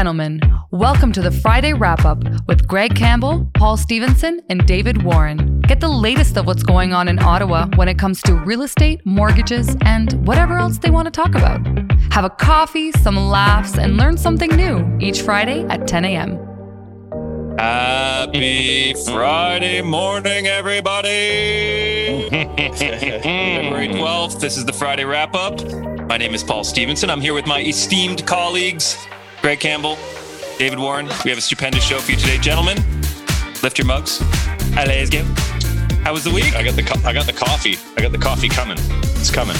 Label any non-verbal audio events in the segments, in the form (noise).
gentlemen, welcome to the Friday wrap up with Greg Campbell, Paul Stevenson, and David Warren. Get the latest of what's going on in Ottawa when it comes to real estate, mortgages, and whatever else they want to talk about. Have a coffee, some laughs, and learn something new each Friday at 10 a.m. Happy Friday morning, everybody. February 12th, this is the Friday wrap up. My name is Paul Stevenson. I'm here with my esteemed colleagues, Greg Campbell, David Warren. We have a stupendous show for you today, gentlemen. Lift your mugs. Go. How was the week? I got the co- I got the coffee. I got the coffee coming. It's coming.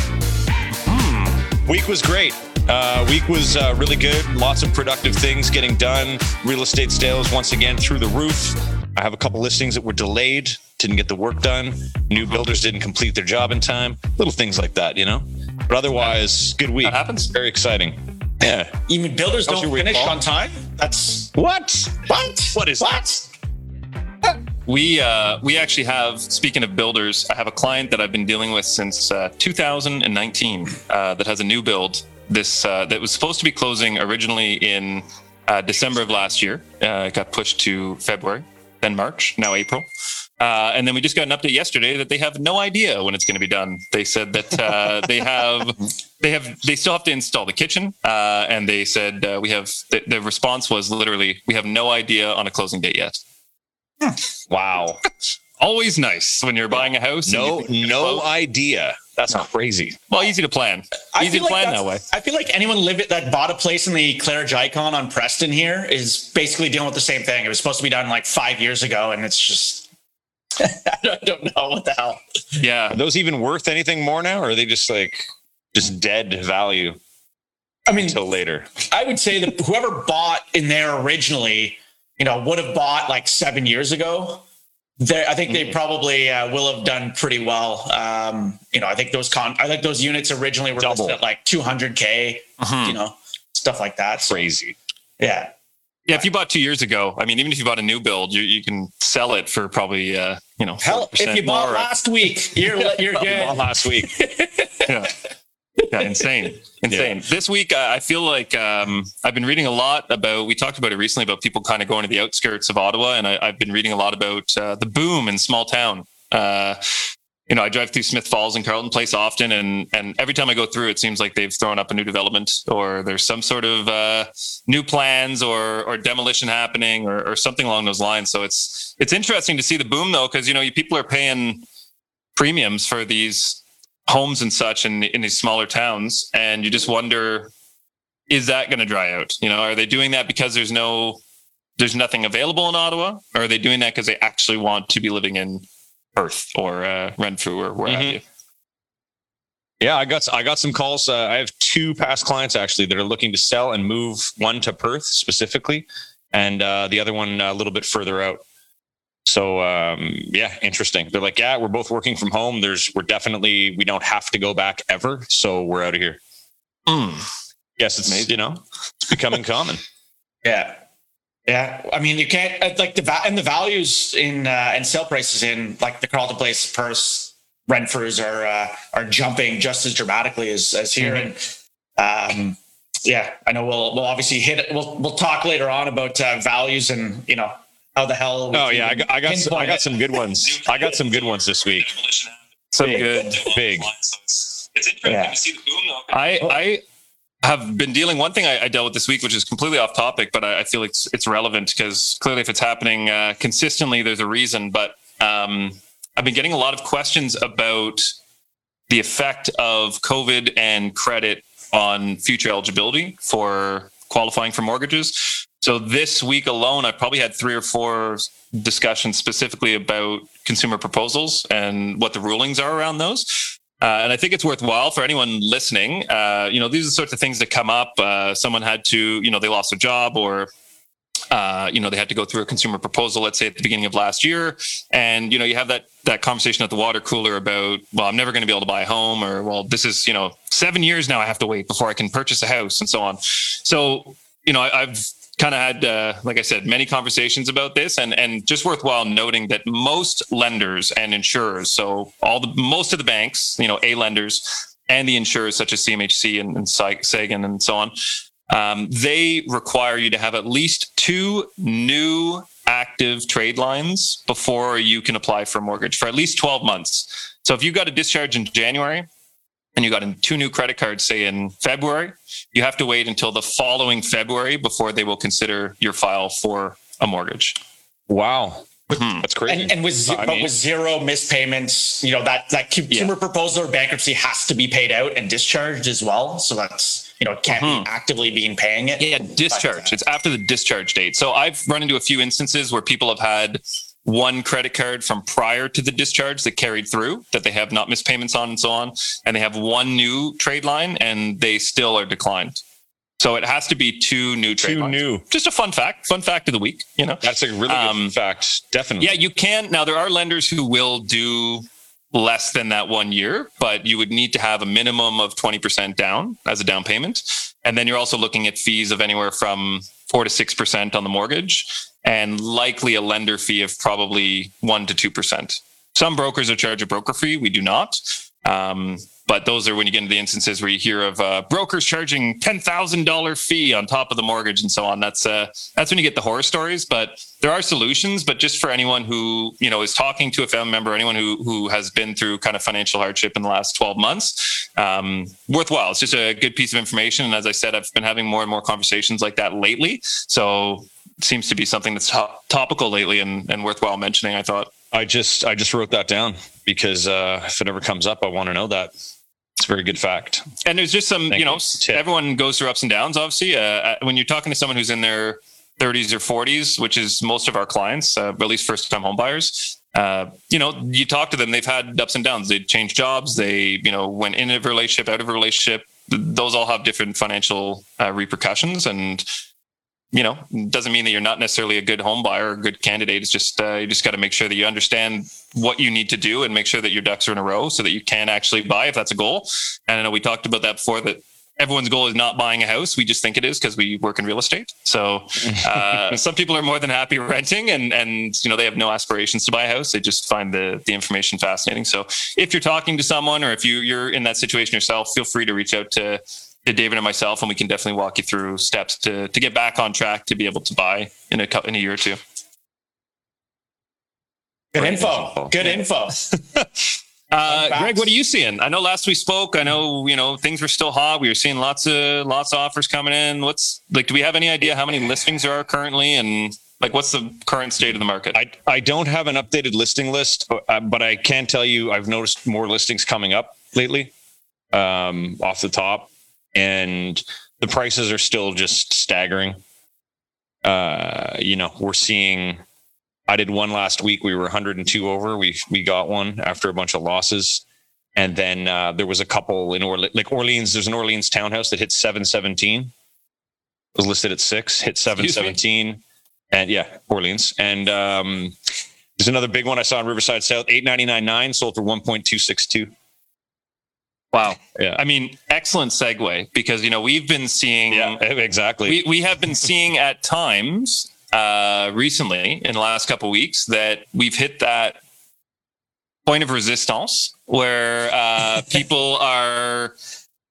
Hmm. Week was great. Uh, week was uh, really good. Lots of productive things getting done. Real estate sales once again through the roof. I have a couple listings that were delayed, didn't get the work done. New builders didn't complete their job in time. Little things like that, you know. But otherwise, good week. That happens. Very exciting. Yeah. Even builders How's don't your week, finish Paul? on time. That's What? what? What is what? We uh, we actually have. Speaking of builders, I have a client that I've been dealing with since uh, 2019 uh, that has a new build. This uh, that was supposed to be closing originally in uh, December of last year. Uh, it got pushed to February, then March, now April. Uh, and then we just got an update yesterday that they have no idea when it's going to be done. They said that uh, (laughs) they have, they have, they still have to install the kitchen, uh, and they said uh, we have. The, the response was literally, "We have no idea on a closing date yet." Wow. (laughs) Always nice when you're buying a house. No, you think you're no idea. That's crazy. Well, easy to plan. I Easy to like plan that way. I feel like anyone live it that bought a place in the Claridge Icon on Preston here is basically dealing with the same thing. It was supposed to be done like five years ago, and it's just (laughs) I don't know what the hell. Yeah. Are those even worth anything more now, or are they just like just dead value I mean, until later? I would say that whoever bought in there originally, you know, would have bought like seven years ago. They, I think they Mhm. probably uh, will have done pretty well. Um, you know, I think those con, I think those units originally were Double. listed at like 200k. Mhm. You know, stuff like that. So, Crazy. yeah, Yeah. If you bought two years ago, I mean, even if you bought a new build, you, you can sell it for probably, uh, you know, hell, if you bought more. last week, you're you're (laughs) Well, good. last week. (laughs) yeah. yeah, insane, insane. This week, uh, I feel like um, I've been reading a lot about. We talked about it recently about people kind of going to the outskirts of Ottawa, and I, I've been reading a lot about uh, the boom in small town. Uh, you know, I drive through Smith Falls and Carleton Place often, and and every time I go through, it seems like they've thrown up a new development, or there's some sort of uh, new plans, or or demolition happening, or, or something along those lines. So it's it's interesting to see the boom though, because you know, people are paying premiums for these homes and such in in these smaller towns, and you just wonder, is that going to dry out? You know, are they doing that because there's no there's nothing available in Ottawa, or are they doing that because they actually want to be living in Perth or uh, Renfrew or where have Mhm. you? Yeah, I got I got some calls. Uh, I have two past clients actually that are looking to sell and move. One to Perth specifically, and uh, the other one a little bit further out. So um, yeah, interesting. They're like, yeah, we're both working from home. There's we're definitely we don't have to go back ever, so we're out of here. Mm. Yes, it's Amazing. you know it's becoming common. Yeah. Yeah. I mean, you can't uh, like the va- and the values in uh, and sale prices in like the Carleton Place Perths Renfrews are uh, are jumping just as dramatically as as here. And um, yeah, I know we'll we'll obviously hit it. We'll we'll talk later on about uh, values and you know how the hell. Oh yeah, I got I got some, I got some good ones. I got some good ones this week. Some Big. good. Big. It's interesting Yeah. to see the boom though. I I have been dealing. One thing I, I dealt with this week, which is completely off topic, but I, I feel it's it's relevant because clearly, if it's happening uh, consistently, there's a reason. But um, I've been getting a lot of questions about the effect of COVID and credit on future eligibility for qualifying for mortgages. So this week alone, I've probably had three or four discussions specifically about consumer proposals and what the rulings are around those. Uh, and I think it's worthwhile for anyone listening. Uh, you know, these are the sorts of things that come up. Uh, someone had to, you know, they lost their job or, uh, you know, they had to go through a consumer proposal, let's say at the beginning of last year. And, you know, you have that, that conversation at the water cooler about, well, I'm never going to be able to buy a home or, well, this is, you know, seven years now I have to wait before I can purchase a house and so on. So, you know, I, I've kind of had, uh, like I said, many conversations about this, and and just worthwhile noting that most lenders and insurers, so all the most of the banks, you know, A lenders and the insurers such as CMHC and, and Sagen and so on, um, they require you to have at least two new active trade lines before you can apply for a mortgage for at least 12 months. So if you got a discharge in January and you got two new credit cards, say in February, you have to wait until the following February before they will consider your file for a mortgage. Wow. Hmm. That's crazy. And, and with, but mean, with zero missed payments, you know, that, that consumer yeah. proposal or bankruptcy has to be paid out and discharged as well. So that's, you know, it can't mm-hmm. be actively being paying it. Yeah, discharge. But, uh, it's after the discharge date. So I've run into a few instances where people have had one credit card from prior to the discharge that carried through that they have not missed payments on and so on. And they have one new trade line and they still are declined. So it has to be two new trade Two lines. new. Just a fun fact, fun fact of the week, you know. That's a really good um, fact, definitely. Yeah, you can. Now there are lenders who will do less than that one year, but you would need to have a minimum of 20% down as a down payment. And then you're also looking at fees of anywhere from 4 to 6% on the mortgage and likely a lender fee of probably 1 to 2%. Some brokers are charge a broker fee, we do not. Um, but those are when you get into the instances where you hear of uh, brokers charging ten thousand dollar fee on top of the mortgage and so on. That's uh, that's when you get the horror stories. But there are solutions. But just for anyone who you know is talking to a family member, anyone who who has been through kind of financial hardship in the last twelve months, um, worthwhile. It's just a good piece of information. And as I said, I've been having more and more conversations like that lately. So seems to be something that's to- topical lately and, and worthwhile mentioning. I thought. I just I just wrote that down because uh, if it ever comes up, I want to know that. It's a very good fact. And there's just some, Thank you know, you. everyone goes through ups and downs. Obviously, uh, uh, when you're talking to someone who's in their 30s or 40s, which is most of our clients, uh, at least first-time homebuyers, uh, you know, you talk to them. They've had ups and downs. They changed jobs. They, you know, went in a relationship, out of a relationship. Those all have different financial uh, repercussions, and you know, doesn't mean that you're not necessarily a good home buyer or a good candidate. It's just uh, you just got to make sure that you understand what you need to do and make sure that your ducks are in a row so that you can actually buy if that's a goal. And I know we talked about that before that everyone's goal is not buying a house. We just think it is because we work in real estate. So (laughs) uh, some people are more than happy renting and and you know they have no aspirations to buy a house. They just find the the information fascinating. So if you're talking to someone or if you you're in that situation yourself, feel free to reach out to to David and myself, and we can definitely walk you through steps to to get back on track to be able to buy in a in a year or two. Good info. Good info. (laughs) uh, Greg, what are you seeing? I know last we spoke, I know you know things were still hot. We were seeing lots of lots of offers coming in. What's like? Do we have any idea how many listings there are currently, and like what's the current state of the market? I I don't have an updated listing list, uh, but I can tell you I've noticed more listings coming up lately. Um, off the top, and the prices are still just staggering. Uh, you know, we're seeing. I did one last week. We were 102 over. We we got one after a bunch of losses, and then uh, there was a couple in Orleans. Like Orleans, there's an Orleans townhouse that hit 717. Was listed at six, hit 717, and yeah, Orleans. And um, there's another big one I saw in Riverside South, 899.9, sold for 1.262. Wow. Yeah. I mean, excellent segue because, you know, we've been seeing. Yeah, (laughs) exactly. We, we have been seeing at times uh, recently in the last couple of weeks that we've hit that point of resistance where uh, (laughs) people are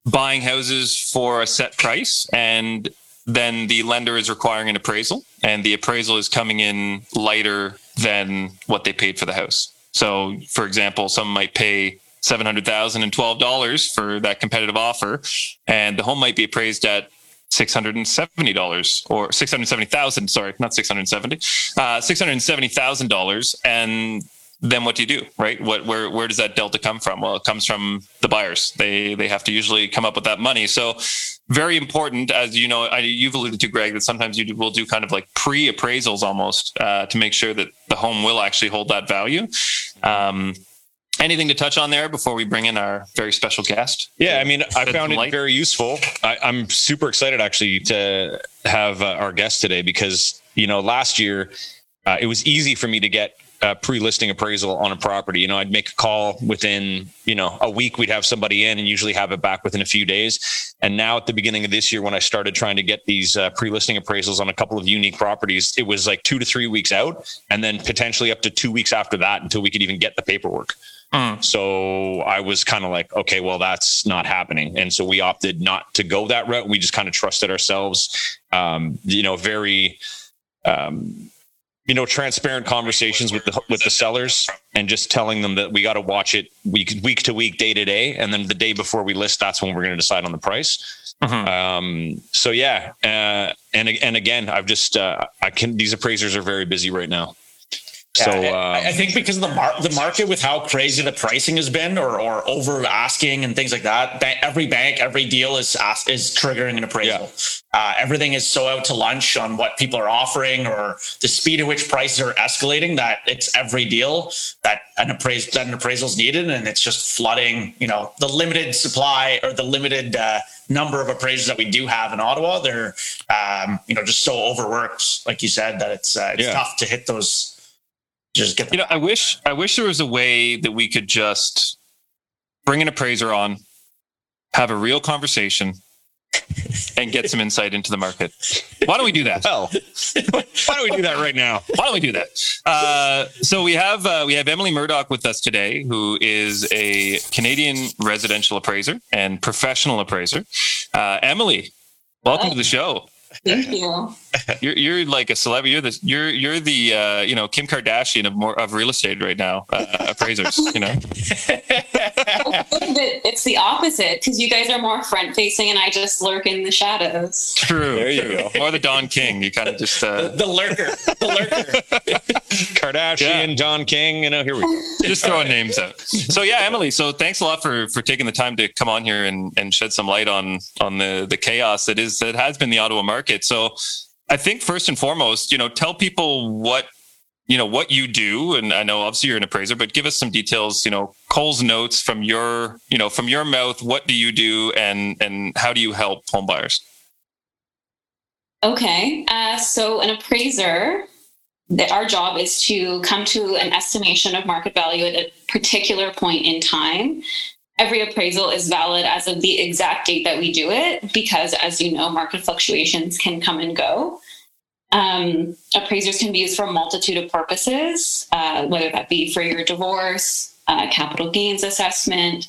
buying houses for a set price and then the lender is requiring an appraisal and the appraisal is coming in lighter than what they paid for the house. So, for example, some might pay seven hundred thousand and twelve dollars for that competitive offer, and the home might be appraised at six hundred and seventy dollars or six hundred seventy thousand. Sorry, not six hundred seventy. Uh, six hundred seventy thousand dollars, and then what do you do, right? What where where does that delta come from? Well, it comes from the buyers. They they have to usually come up with that money. So very important, as you know, I, you've alluded to, Greg, that sometimes you do, will do kind of like pre appraisals almost uh, to make sure that the home will actually hold that value. Um, Anything to touch on there before we bring in our very special guest? Yeah, I mean, I found it very useful. I, am super excited actually to have uh, our guest today because you know last year uh, it was easy for me to get a pre-listing appraisal on a property. You know, I'd make a call within, you know, a week. We'd have somebody in, and usually have it back within a few days. And now, at the beginning of this year, when I started trying to get these uh, pre-listing appraisals on a couple of unique properties, it was like two to three weeks out, and then potentially up to two weeks after that until we could even get the paperwork. Mm. So I was kind of like, okay, well, that's not happening. And so we opted not to go that route. We just kind of trusted ourselves. Um, you know, very, um, you know, transparent conversations with the with the sellers and just telling them that we got to watch it week week to week, day to day, and then the day before we list, that's when we're going to decide on the price. Mm-hmm. Um, so yeah, uh, and and again, I've just uh, I can these appraisers are very busy right now. So I, I, um, think because of the mar- the market with how crazy the pricing has been, or or over asking and things like that, every bank, every deal is is triggering an appraisal. Yeah. Uh, everything is so out to lunch on what people are offering, or the speed at which prices are escalating. That it's every deal that an appraisal that an appraisal is needed, and it's just flooding. You know, the limited supply or the limited. Uh, number of appraisers that we do have in Ottawa, they're um, you know just so overworked, like you said, that it's uh, it's yeah. tough to hit those just get. You know, I wish I wish there was a way that we could just bring an appraiser on, have a real conversation, and get some insight into the market. Why don't we do that? Well, why don't we do that right now? Why don't we do that? Uh, so we have uh, we have Emily Murdock with us today, who is a Canadian residential appraiser and professional appraiser. Uh, Emily, welcome to the show. Thank you. (laughs) You're you're like a celebrity. You're the you're you're the uh, you know Kim Kardashian of more of real estate right now. Uh, appraisers, you know. (laughs) it's the opposite because you guys are more front facing, and I just lurk in the shadows. True. There you go. More the Don King. You kind of just uh... the, the, lurker. The lurker. (laughs) Kardashian, yeah. Don King. You know, here we go. Just throwing names out. So yeah, Emily. So thanks a lot for for taking the time to come on here and and shed some light on on the the chaos that is that has been the Ottawa market. So I think first and foremost, you know, tell people what you know what you do. And i know obviously you're an appraiser but give us some details you know cole's notes from your you know from your mouth. What do you do and and how do you help home buyers? Okay. Uh, so an appraiser the, our job is to come to an estimation of market value at a particular point in time every appraisal is valid as of the exact date that we do it because as you know market fluctuations can come and go. Um, appraisers can be used for a multitude of purposes uh, whether that be for your divorce uh, capital gains assessment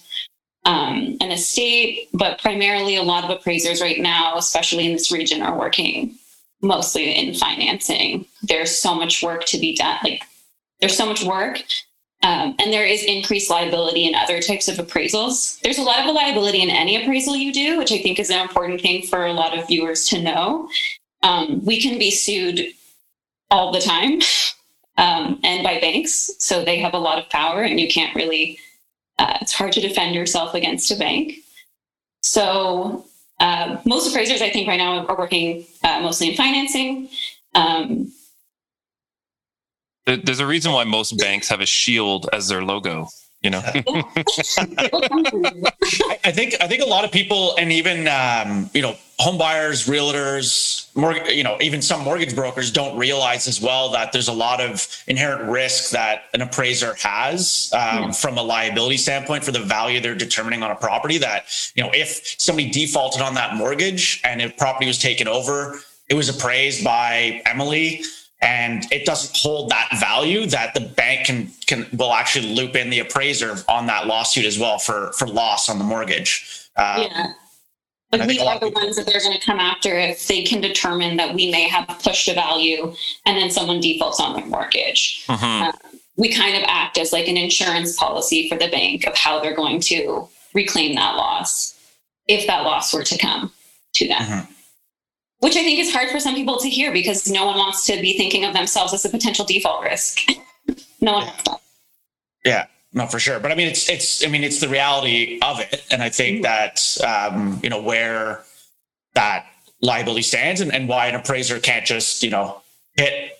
um, an estate but primarily a lot of appraisers right now especially in this region are working mostly in financing. There's so much work to be done like there's so much work um, and there is increased liability in other types of appraisals. There's a lot of liability in any appraisal you do, which I think is an important thing for a lot of viewers to know. Um, we can be sued all the time um, and by banks. So they have a lot of power, and you can't really, uh, it's hard to defend yourself against a bank. So uh, most appraisers, I think, right now are working uh, mostly in financing. Um, there's a reason why most banks have a shield as their logo. You know, (laughs) I, I, think I think a lot of people, and even um, you know, home buyers, realtors, mortgage, you know, even some mortgage brokers don't realize as well that there's a lot of inherent risk that an appraiser has um, yeah. from a liability standpoint for the value they're determining on a property. That you know, if somebody defaulted on that mortgage and if property was taken over, it was appraised by Emily and it doesn't hold that value that the bank can can will actually loop in the appraiser on that lawsuit as well for for loss on the mortgage. Uh, yeah. But we are the ones that they're going to come after if they can determine that we may have pushed a value and then someone defaults on their mortgage. Mm-hmm. Uh, we kind of act as like an insurance policy for the bank of how they're going to reclaim that loss if that loss were to come to them. Mm-hmm which I think is hard for some people to hear because no one wants to be thinking of themselves as a potential default risk. (laughs) no one wants that. Yeah, no, for sure. But I mean, it's it's I mean, it's the reality of it, and I think mm-hmm. that um, you know where that liability stands and, and why an appraiser can't just you know hit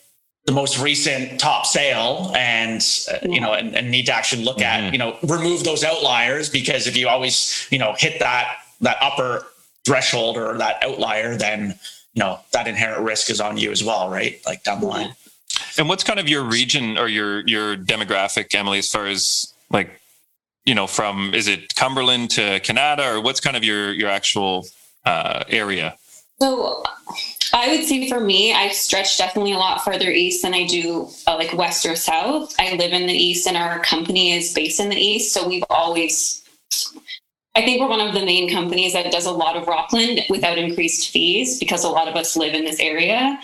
the most recent top sale and uh, you know and, and, need to actually look mm-hmm. at you know remove those outliers because if you always you know hit that that upper threshold or that outlier, then you know that inherent risk is on you as well, right? Like down the line. And what's kind of your region or your your demographic, Emily, as far as like, you know, from is it Cumberland to Kanata, or what's kind of your your actual uh, area? So I would say for me, I stretch definitely a lot further east than I do uh, like west or south. I live in the east and our company is based in the east. So we've always, I think we're one of the main companies that does a lot of Rockland without increased fees because a lot of us live in this area.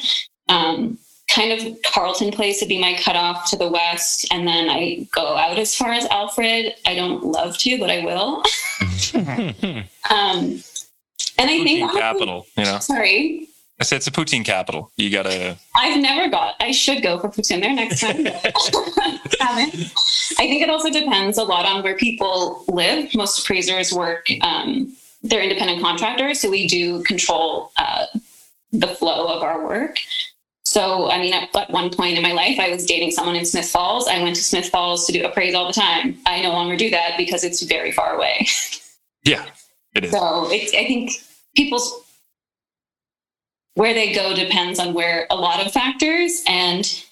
Um, kind of Carleton Place would be my cutoff to the west. And then I go out as far as Alfred. I don't love to, but I will. (laughs) um, and I think capital, you know. Sorry. I said it's a poutine capital. You gotta. I've never got. I should go for poutine there next time. (laughs) I think it also depends a lot on where people live. Most appraisers work. Um, they're independent contractors, so we do control uh, the flow of our work. So, I mean, at, at, one point in my life, I was dating someone in Smith Falls. I went to Smith Falls to do appraise all the time. I no longer do that because it's very far away. (laughs) Yeah, it is. So, it's, I think people's where they go depends on where a lot of factors and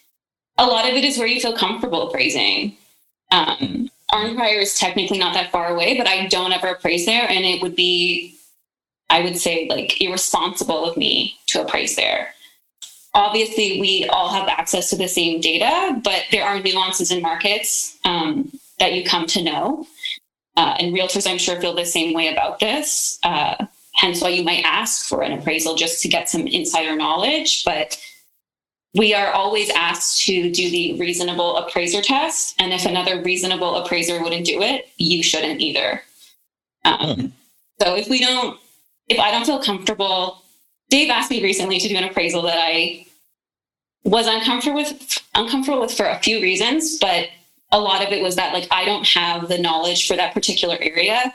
a lot of it is where you feel comfortable appraising. Um, Arnprior is technically not that far away but i don't ever appraise there and it would be i would say like irresponsible of me to appraise there. Obviously we all have access to the same data but there are nuances in markets um, that you come to know. Uh, and realtors i'm sure feel the same way about this. Uh, hence why you might ask for an appraisal just to get some insider knowledge. But we are always asked to do the reasonable appraiser test. And if another reasonable appraiser wouldn't do it, you shouldn't either. Um, hmm. So if we don't, if I don't feel comfortable, Dave asked me recently to do an appraisal that I was uncomfortable with, uncomfortable with for a few reasons, but a lot of it was that like I don't have the knowledge for that particular area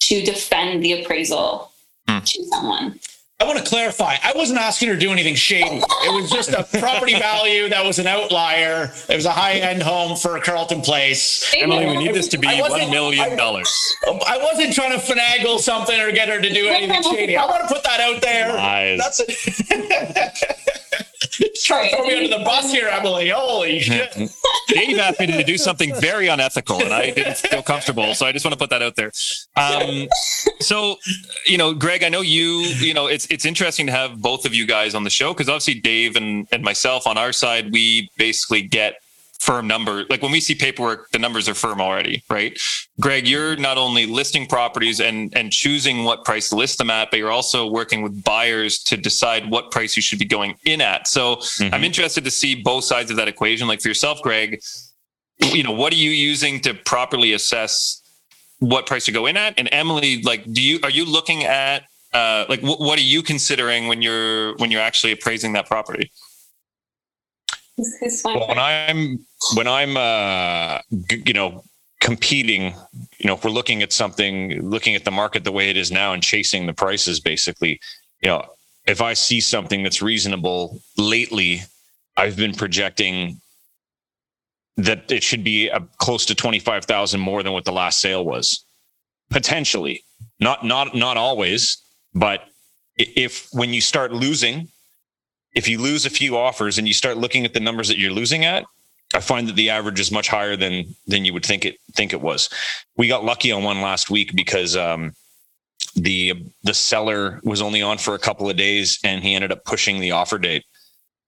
to defend the appraisal mm. to someone. I want to clarify. I wasn't asking her to do anything shady. It was just a property (laughs) value that was an outlier. It was a high end home for a Carleton Place. Emily, we need this to be $1 million. I, wasn't trying to finagle something or get her to do anything shady. I want to put that out there. Lies. That's it. (laughs) Try to throw me under the bus here, Emily. Holy shit. Dave asked me to do something very unethical and I didn't feel comfortable. So I just want to put that out there. Um, so, you know, Greg, I know you, you know, it's it's interesting to have both of you guys on the show because obviously Dave and, and myself on our side, we basically get firm number. Like when we see paperwork, the numbers are firm already, right? Greg, you're not only listing properties and and choosing what price to list them at, but you're also working with buyers to decide what price you should be going in at. So mm-hmm. I'm interested to see both sides of that equation. Like for yourself, Greg, you know, what are you using to properly assess what price to go in at? And Emily, like, do you are you looking at uh, like w- what are you considering when you're when you're actually appraising that property? Well, when I'm when I'm uh, you know competing, you know, if we're looking at something, looking at the market the way it is now and chasing the prices, basically, you know, if I see something that's reasonable lately, I've been projecting that it should be a, close to 25,000 more than what the last sale was. Potentially. Not not not always but if when you start losing if you lose a few offers and you start looking at the numbers that you're losing at, I find that the average is much higher than than you would think it think it was. We got lucky on one last week because um, the the seller was only on for a couple of days and he ended up pushing the offer date.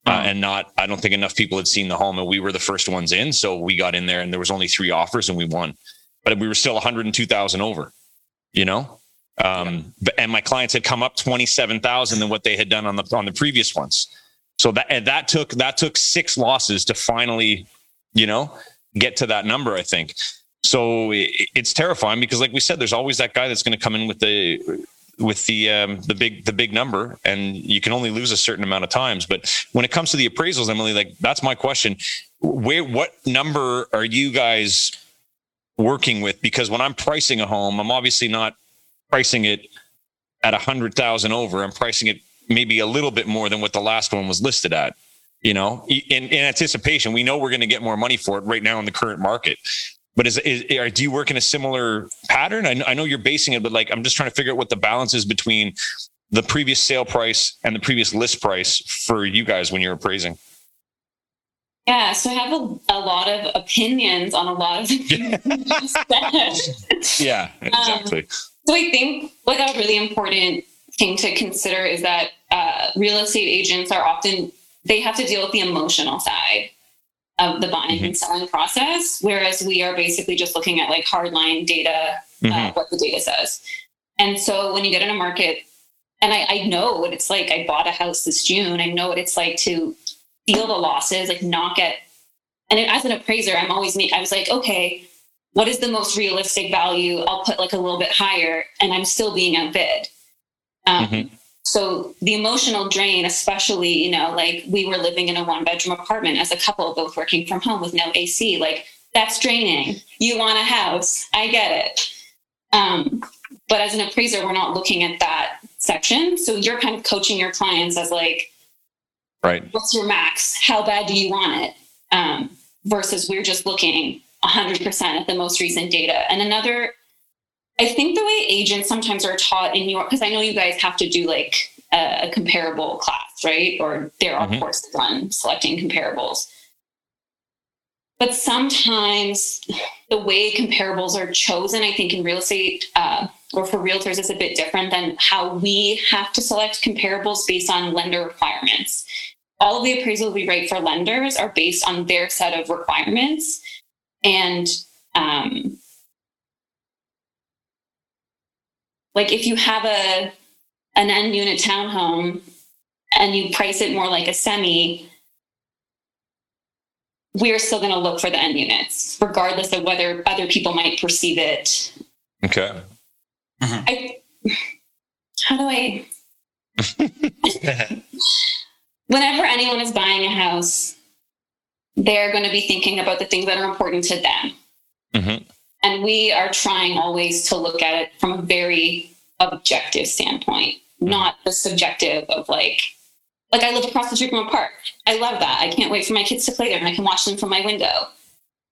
Uh, and not, I don't think enough people had seen the home, and we were the first ones in. So we got in there, and there was only three offers, and we won. But we were still 102,000 over. You know, um, yeah. and my clients had come up 27,000 than what they had done on the on the previous ones. So that and that took that took six losses to finally, you know, get to that number. I think. So it, it's terrifying because, like we said, there's always that guy that's going to come in with the with the um, the big the big number, and you can only lose a certain amount of times. But when it comes to the appraisals, Emily, like that's my question: where what number are you guys working with? Because when I'm pricing a home, I'm obviously not pricing it at a hundred thousand over. I'm pricing it maybe a little bit more than what the last one was listed at. You know, in, in anticipation, we know we're going to get more money for it right now in the current market. But is, is do you work in a similar pattern? I, I know you're basing it, but like I'm just trying to figure out what the balance is between the previous sale price and the previous list price for you guys when you're appraising. Yeah, so I have a, a lot of opinions on a lot of (laughs) Yeah, exactly. Um, so I think like a really important thing to consider is that uh, real estate agents are often they have to deal with the emotional side of the buying mm-hmm. and selling process, whereas we are basically just looking at like hardline data, uh, mm-hmm. uh, what the data says. And so when you get in a market, and I, I know what it's like. I bought a house this June. I know what it's like to feel the losses, like not get. And as an appraiser, I'm always me. I was like, okay, what is the most realistic value? I'll put like a little bit higher, and I'm still being outbid. Um, mm-hmm. So the emotional drain, especially, you know, like we were living in a one bedroom apartment as a couple, both working from home with no AC, like that's draining. You want a house. I get it. Um, but as an appraiser, we're not looking at that section. So you're kind of coaching your clients as like, right. What's your max? How bad do you want it? Um, versus we're just looking 100% at the most recent data. And another I think the way agents sometimes are taught in your, because I know you guys have to do like a, a comparable class, right? Or there are mm-hmm. courses on selecting comparables. But sometimes the way comparables are chosen, I think in real estate uh, or for realtors is a bit different than how we have to select comparables based on lender requirements. All of the appraisals we write for lenders are based on their set of requirements. And um, like if you have a an end unit townhome and you price it more like a semi we're still going to look for the end units regardless of whether other people might perceive it okay mm-hmm. I, how do i (laughs) whenever anyone is buying a house they're going to be thinking about the things that are important to them mm-hmm. And we are trying always to look at it from a very objective standpoint, mm-hmm. not the subjective of like, like I live across the street from a park. I love that. I can't wait for my kids to play there and I can watch them from my window.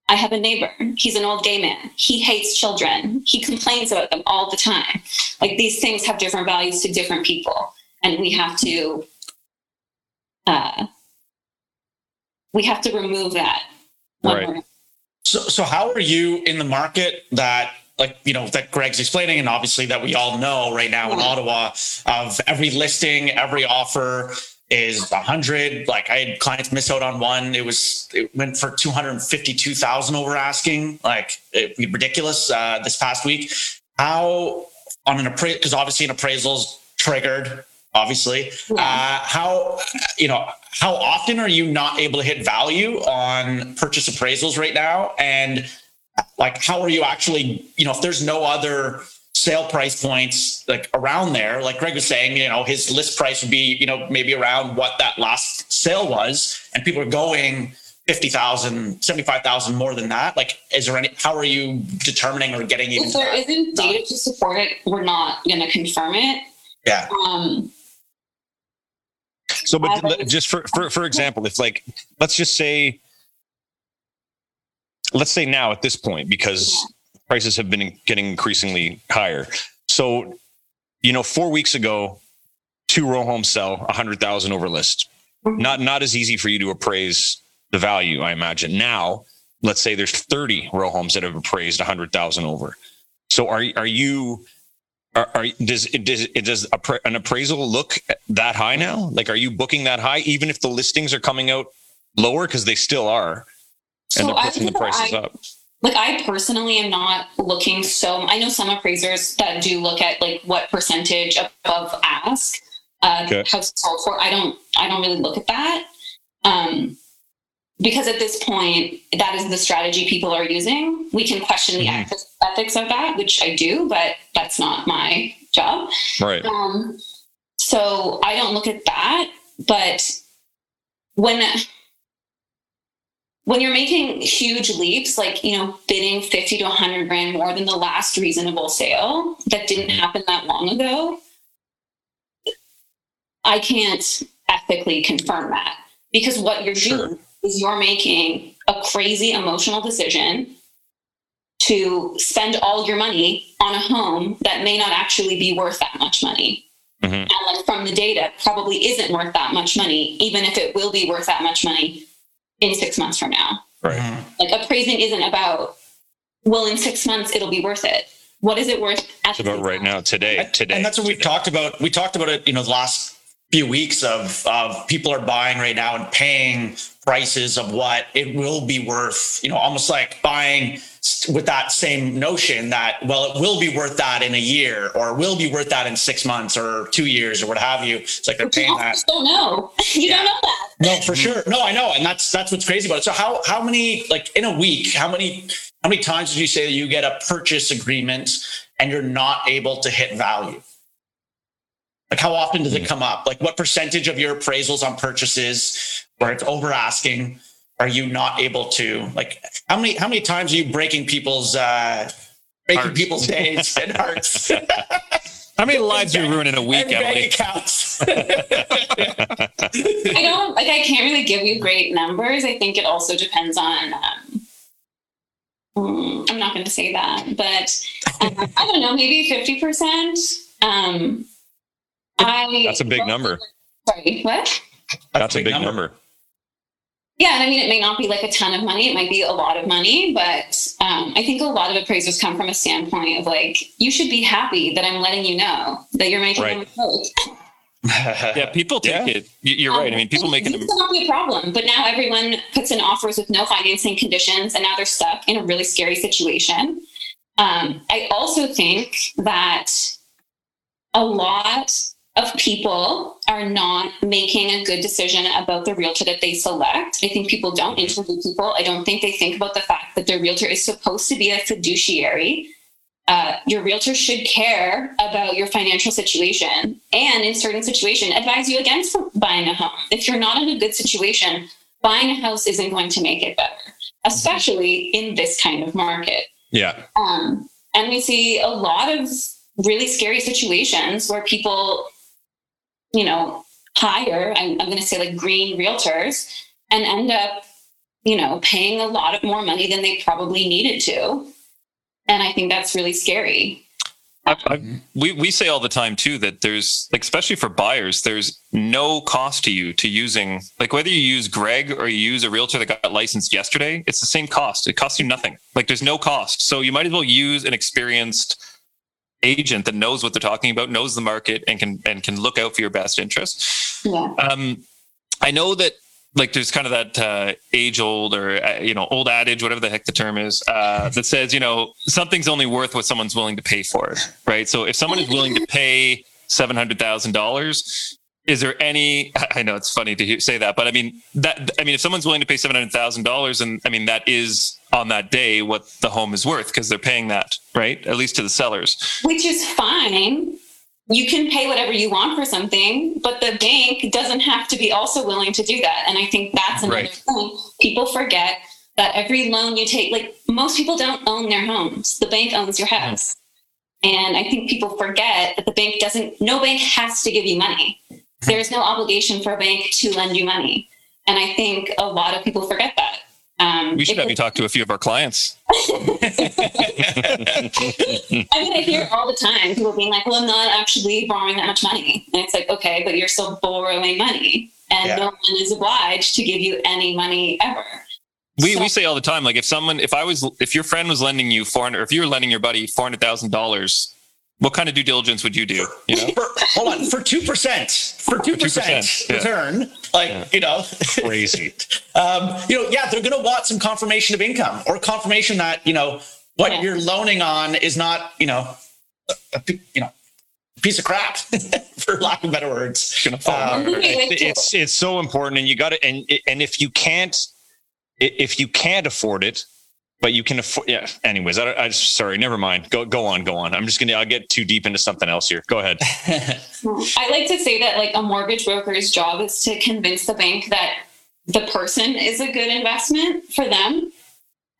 I have a neighbor. He's an old gay man. He hates children. He complains about them all the time. Like these things have different values to different people. And we have to uh, we have to remove that. Right. So, so how are you in the market that like you know that Greg's explaining, and obviously that we all know right now in Ottawa of every listing, every offer is a hundred. Like I had clients miss out on one. It was it went for two hundred fifty-two thousand over asking. Like it ridiculous uh, this past week. How on an appraisal because obviously an appraisal's triggered. Obviously, yeah. uh, how you know how often are you not able to hit value on purchase appraisals right now? And like, how are you actually, you know, if there's no other sale price points like around there, like Greg was saying, you know, his list price would be, you know, maybe around what that last sale was, and people are going 50,000, 75,000 more than that. Like, is there any, how are you determining or getting even? If there isn't data to support it, we're not going to confirm it. Yeah. Um, so, but just for, for, for example, if like, let's just say, let's say now at this point, because prices have been getting increasingly higher. So, you know, four weeks ago, two row homes sell a hundred thousand over list. Mm-hmm. Not, not as easy for you to appraise the value, I imagine. Now, let's say there's 30 row homes that have appraised a hundred thousand over. So are, are you, are, are, does does does an appraisal look that high now? Like, are you booking that high, even if the listings are coming out lower because they still are, and they're pushing the prices I, up? Like, I personally am not looking so. I know some appraisers that do look at like what percentage above ask uh, okay. house sold for. I don't. I don't really look at that. Um, because at this point, that is the strategy people are using. We can question the mm-hmm. ethics of that, which I do, but that's not my job. Right. Um, so I don't look at that. But when when you're making huge leaps, like you know, bidding fifty to hundred grand more than the last reasonable sale that didn't mm-hmm. happen that long ago, I can't ethically confirm that because what you're sure. doing is you're making a crazy emotional decision to spend all your money on a home that may not actually be worth that much money. Mm-hmm. And like from the data, probably isn't worth that much money, even if it will be worth that much money. in six months from now. Right. Like appraising isn't about, well, in six months it'll be worth it. What is it worth at It's about right now, today, today. And that's what we've talked about. We talked about it, you know, the last few weeks of of people are buying right now and paying prices of what it will be worth, you know, almost like buying with that same notion that well it will be worth that in a year or will be worth that in six months or two years or what have you it's like they're But you paying that almost don't know. (laughs) You Yeah. don't know that. no for mm-hmm. sure no i know and that's that's what's crazy about it so how how many like in a week how many how many times did you say that you get a purchase agreement and you're not able to hit value like how often does it come up like what percentage of your appraisals on purchases where it's over asking are you not able to like how many how many times are you breaking people's uh breaking Hearts. people's days and hearts (laughs) How many lives you ruin in a week, and bank Emily? accounts (laughs) I don't like. I can't really give you great numbers. I think it also depends on. Um, mm, I'm not going to say that, but um, I don't know. Maybe fifty percent. Um, I. That's a big number. Sorry, what? That's a big number. Yeah, and I mean, it may not be like a ton of money. It might be a lot of money, but um, I think a lot of appraisers come from a standpoint of like, you should be happy that I'm letting you know that you're making Right. a mistake. (laughs) Yeah, people take Yeah. it. You- You're right. I mean, people Um, making it them. used to not be a problem, but now everyone puts in offers with no financing conditions, and now they're stuck in a really scary situation. Um, I also think that a lot of people are not making a good decision about the realtor that they select. I think people don't interview people. I don't think they think about the fact that their realtor is supposed to be a fiduciary. Uh, your realtor should care about your financial situation and in certain situation advise you against buying a home if you're not in a good situation buying a house isn't going to make it better especially in this kind of market Yeah. um, and we see a lot of really scary situations where people you know hire i'm, I'm going to say like green realtors and end up you know paying a lot of more money than they probably needed to and i think that's really scary I, I, we we say all the time too that there's like especially for buyers, there's no cost to you to using like whether you use Greg or you use a realtor that got licensed yesterday, it's the same cost. It costs you nothing. Like there's no cost, so you might as well use an experienced agent that knows what they're talking about, knows the market, and can and can look out for your best interest. yeah Um, I know that like there's kind of that uh, age old or uh, you know old adage, whatever the heck the term is, uh, (laughs) that says you know something's only worth what someone's willing to pay for it, right? So if someone is willing to pay seven hundred thousand dollars, is there any? (laughs) I know it's funny to hear, say that, but I mean that I mean if someone's willing to pay seven hundred thousand dollars, and I mean that is on that day what the home is worth because they're paying that, right? At least to the sellers. which is fine. You can pay whatever you want for something, but the bank doesn't have to be also willing to do that. And I think that's another Right. thing. People forget that every loan you take, like most people don't own their homes, the bank owns your house. Mm-hmm. And I think people forget that the bank doesn't, no bank has to give you money. There's no obligation for a bank to lend you money. And I think a lot of people forget that. Um, We should if have you talk to a few of our clients. (laughs) (laughs) I mean, I hear all the time people being like, well, I'm not actually borrowing that much money. And it's like, okay, but you're still borrowing money. And Yeah. no one is obliged to give you any money ever. We, So- we say all the time, like if someone, if I was, if your friend was lending you four hundred, if you were lending your buddy four hundred thousand dollars, what kind of due diligence would you do? You know, for, hold on for two percent for two percent 2%, yeah. return like you know Crazy. (laughs) um you know yeah they're gonna want some confirmation of income or confirmation that you know what Yeah. you're loaning on is not you know a, a you know piece of crap (laughs) for lack of better words Um, apart. It's it's so important and you got to and and if you can't if you can't afford it but you can afford yeah anyways i, I sorry never mind go go on go on i'm just gonna i'll get too deep into something else here go ahead (laughs) I like to say that like a mortgage broker's job is to convince the bank that the person is a good investment for them.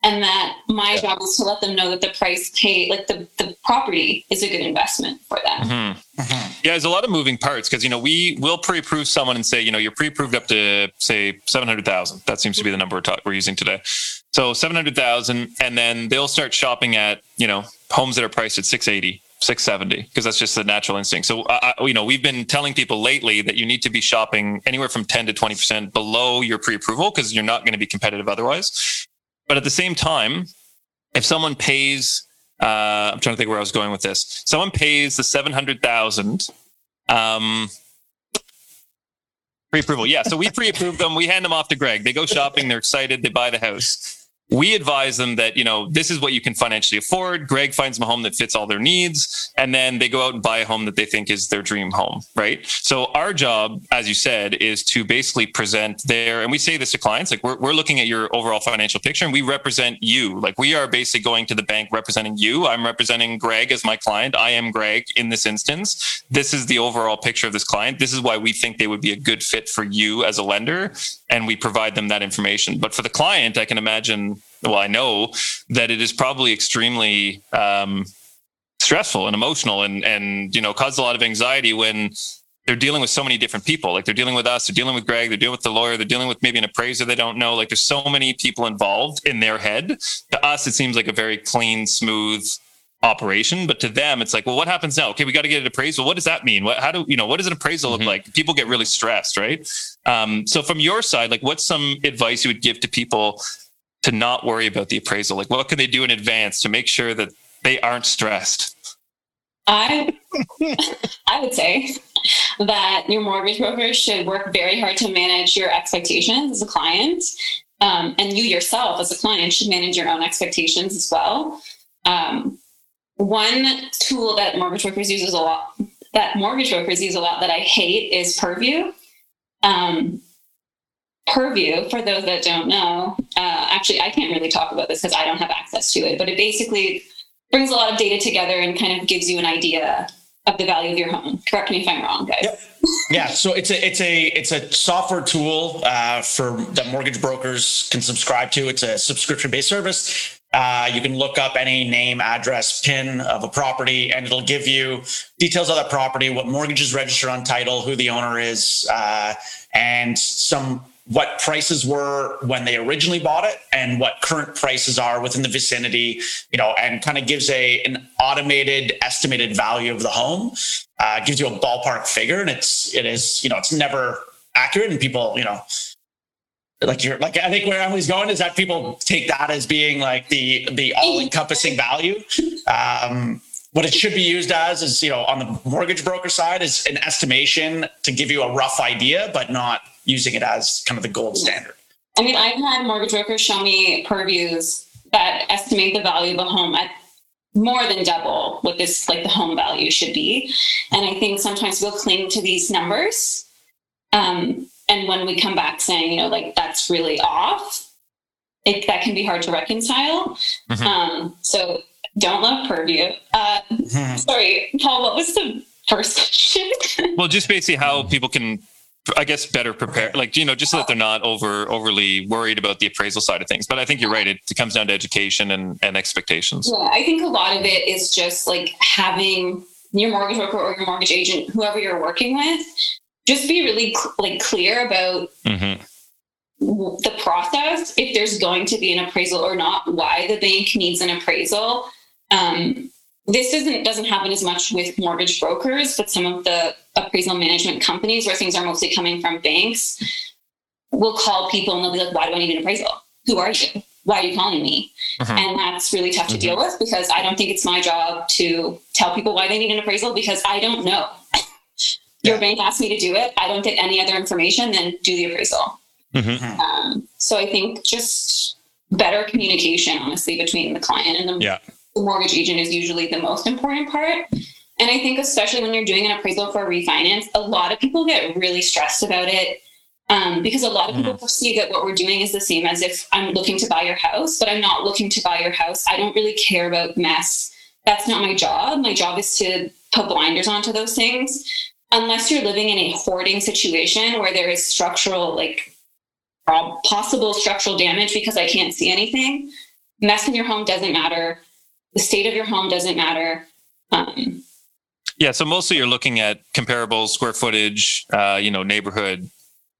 And that my job is to let them know that the price paid, like the, the property is a good investment for them. Mhm. Yeah, there's a lot of moving parts because you know we will pre-approve someone and say you know you're pre-approved up to say seven hundred thousand. That seems to be the number we're, ta- we're using today. So seven hundred thousand, and then they'll start shopping at you know homes that are priced at 680, 670 because that's just the natural instinct. So, uh, you know, we've been telling people lately that you need to be shopping anywhere from 10 to 20% below your pre approval because you're not going to be competitive otherwise. But at the same time, if someone pays, uh, I'm trying to think where I was going with this. Someone pays the 700,000, um, pre approval. Yeah. So we pre approve them. We hand them off to Greg. They go shopping. They're excited. They buy the house we advise them that you know this is what you can financially afford. Greg finds them a home that fits all their needs and then they go out and buy a home that they think is their dream home right? So our job as you said is to basically present their and we say this to clients like we're, we're looking at your overall financial picture and we represent you. Like we are basically going to the bank representing you. I'm representing greg as my client. I am greg in this instance. This is the overall picture of this client. This is why we think they would be a good fit for you as a lender and we provide them that information but for the client i can imagine well, I know that it is probably extremely um, stressful and emotional, and and you know, cause a lot of anxiety when they're dealing with so many different people. Like they're dealing with us, they're dealing with Greg, they're dealing with the lawyer, they're dealing with maybe an appraiser they don't know. Like there's so many people involved in their head. To us, it seems like a very clean, smooth operation, but to them, it's like, well, what happens now? Okay, we got to get it appraised. Well, what does that mean? What, how do you know? What does an appraisal mm-hmm. look like? People get really stressed, right? Um, so from your side, like, what's some advice you would give to people to not worry about the appraisal? Like, what can they do in advance to make sure that they aren't stressed? I (laughs) I would say that your mortgage broker should work very hard to manage your expectations as a client, um, and you yourself as a client should manage your own expectations as well. Um, one tool that mortgage brokers use a lot that mortgage brokers use a lot that I hate is Purview. Um, Purview, for those that don't know, uh, actually, I can't really talk about this because I don't have access to it, but it basically brings a lot of data together and kind of gives you an idea of the value of your home. Correct me if I'm wrong, guys. Yep. Yeah, so it's a it's a it's a software tool uh, for that mortgage brokers can subscribe to. It's a subscription based service. Uh, you can look up any name, address, PIN of a property, and it'll give you details of that property, what mortgage is registered on title, who the owner is, uh, and some what prices were when they originally bought it and what current prices are within the vicinity, you know, and kind of gives a an automated estimated value of the home. Uh, gives you a ballpark figure, and it's it is you know it's never accurate, and people you know like you're like I think where Emily's going is that people take that as being like the the all encompassing value. Um, what it should be used as is you know on the mortgage broker side is an estimation to give you a rough idea, but not using it as kind of the gold standard. I mean, I've had mortgage brokers show me purviews that estimate the value of a home at more than double what this like the home value should be. And I think sometimes we'll cling to these numbers. Um, and when we come back saying, you know, like that's really off, it, that can be hard to reconcile. Mm-hmm. Um, so don't love purview. Uh, mm-hmm. Sorry, Paul, what was the first question? (laughs) well, just basically how people can I guess better prepare, like you know, just so that they're not over overly worried about the appraisal side of things. But I think you're right; it, it comes down to education and, and expectations. Yeah, I think a lot of it is just like having your mortgage broker or your mortgage agent, whoever you're working with, just be really cl- like clear about mm-hmm. the process. If there's going to be an appraisal or not, why the bank needs an appraisal. Um, this isn't doesn't happen as much with mortgage brokers, but some of the appraisal management companies where things are mostly coming from banks will call people and they'll be like, "Why do I need an appraisal? Who are you? Why are you calling me?" Mm-hmm. And that's really tough to mm-hmm. deal with because I don't think it's my job to tell people why they need an appraisal because I don't know. (laughs) Your bank asked me to do it. I don't get any other information than do the appraisal. Mm-hmm. Um, so I think just better communication, honestly, between the client and the yeah the mortgage agent is usually the most important part. And I think, especially when you're doing an appraisal for a refinance, a lot of people get really stressed about it um, because a lot of people mm. perceive that what we're doing is the same as if I'm looking to buy your house, but I'm not looking to buy your house. I don't really care about mess. That's not my job. My job is to put blinders onto those things. Unless you're living in a hoarding situation where there is structural, like possible structural damage because I can't see anything, mess in your home doesn't matter the state of your home doesn't matter. Um, yeah, so mostly you're looking at comparable square footage, uh, you know, neighborhood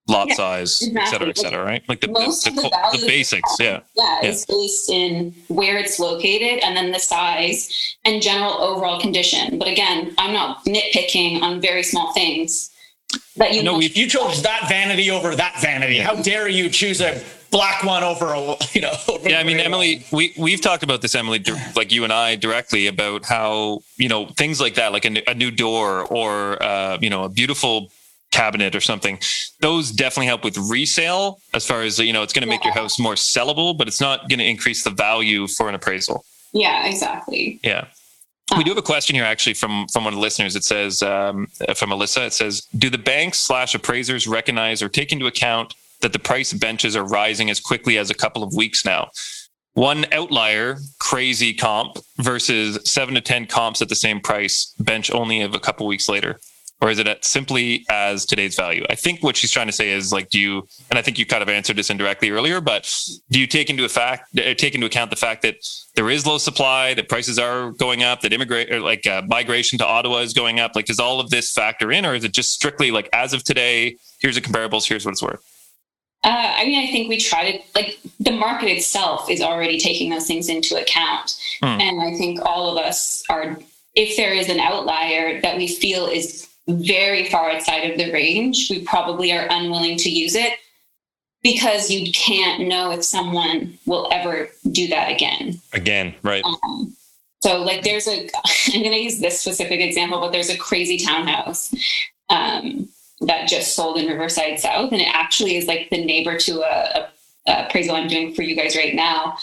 lot Yeah, size, et cetera, et cetera, right? Like the, Most the, of the the, the basics. Yeah. Yeah, Yeah. it's based in where it's located and then the size and general overall condition. But again, I'm not nitpicking on very small things that you No, know. we- You chose that vanity over that vanity. How dare you choose a black one over a you know? (laughs) over Yeah, i mean, Emily, one? we we've talked about this, Emily, like you and I directly about how you know things like that, like a new door or uh, you know a beautiful cabinet or something. Those definitely help with resale, as far as you know, it's going to make your house more sellable, but it's not going to increase the value for an appraisal. yeah, exactly. Yeah. We do have a question here actually from from one of the listeners. It says um, from Alyssa. It says, "Do the banks slash appraisers recognize or take into account that the price of benches are rising as quickly as a couple of weeks now? One outlier, crazy comp versus seven to ten comps at the same price, bench only of a couple weeks later." Or is it at simply as today's value? I think what she's trying to say is like, do you? And I think you kind of answered this indirectly earlier, but do you take into a fact, uh, take into account the fact that there is low supply, that prices are going up, that immigrate or like uh, migration to Ottawa is going up? Like, does all of this factor in, or is it just strictly like as of today? Here's the comparables. Here's what it's worth. Uh, I mean, I think we try to like the market itself is already taking those things into account, Hmm. and I think all of us are. If there is an outlier that we feel is very far outside of the range, we probably are unwilling to use it because you can't know if someone will ever do that again. Again, right? Um, so, like, there's a, (laughs) I'm going to use this specific example, but there's a crazy townhouse um, that just sold in Riverside South, and it actually is like the neighbor to a, a, a appraisal I'm doing for you guys right now.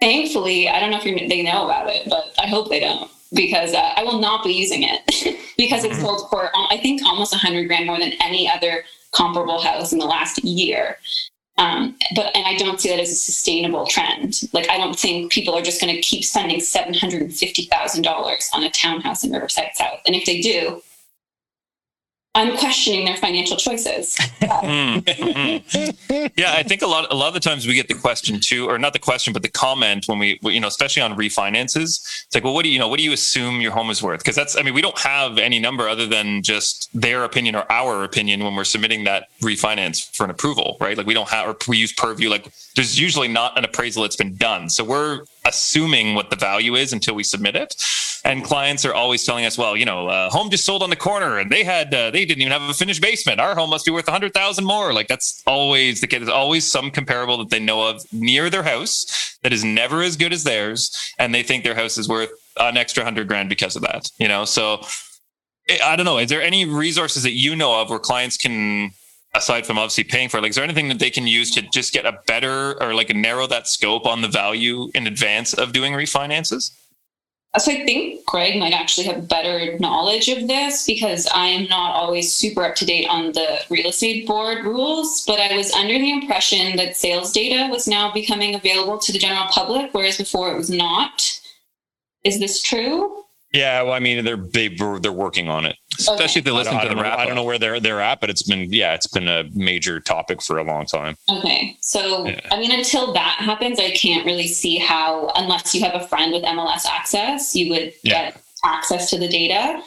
Thankfully, I don't know if they know about it, but I hope they don't because uh, I will not be using it (laughs) because it's sold for um, I think almost 100 grand more than any other comparable house in the last year. Um, but and I don't see that as a sustainable trend. Like I don't think people are just going to keep spending seven hundred and fifty thousand dollars on a townhouse in Riverside South, and if they do, I'm questioning their financial choices. Mm, (laughs) yeah, I think a lot a lot of the times we get the question too, or not the question, but the comment when we you know, especially on refinances. It's like, well, what do you know, what do you assume your home is worth? Because that's I mean, we don't have any number other than just their opinion or our opinion when we're submitting that refinance for an approval, right? Like we don't have or we use purview. Like there's usually not an appraisal that's been done, so we're assuming what the value is until we submit it. And clients are always telling us, well, you know, uh, home just sold on the corner and they had, uh, they didn't even have a finished basement. Our home must be worth a hundred thousand more. Like that's always the case. There's always some comparable that they know of near their house that is never as good as theirs. And they think their house is worth an extra hundred grand because of that, you know? So I- I don't know. Is there any resources that you know of where clients can, aside from obviously paying for it, like, is there anything that they can use to just get a better or like narrow that scope on the value in advance of doing refinances? So I think Greg might actually have better knowledge of this because I am not always super up to date on the real estate board rules. But I was under the impression that sales data was now becoming available to the general public, whereas before it was not. Is this true? Yeah, well, I mean, they're they, they're working on it. Especially if they listen to the know, wrap I don't know where they're they're at, but it's been yeah, it's been a major topic for a long time. Okay. So, Yeah. I mean, until that happens, I can't really see how, unless you have a friend with MLS access, you would Yeah. get access to the data.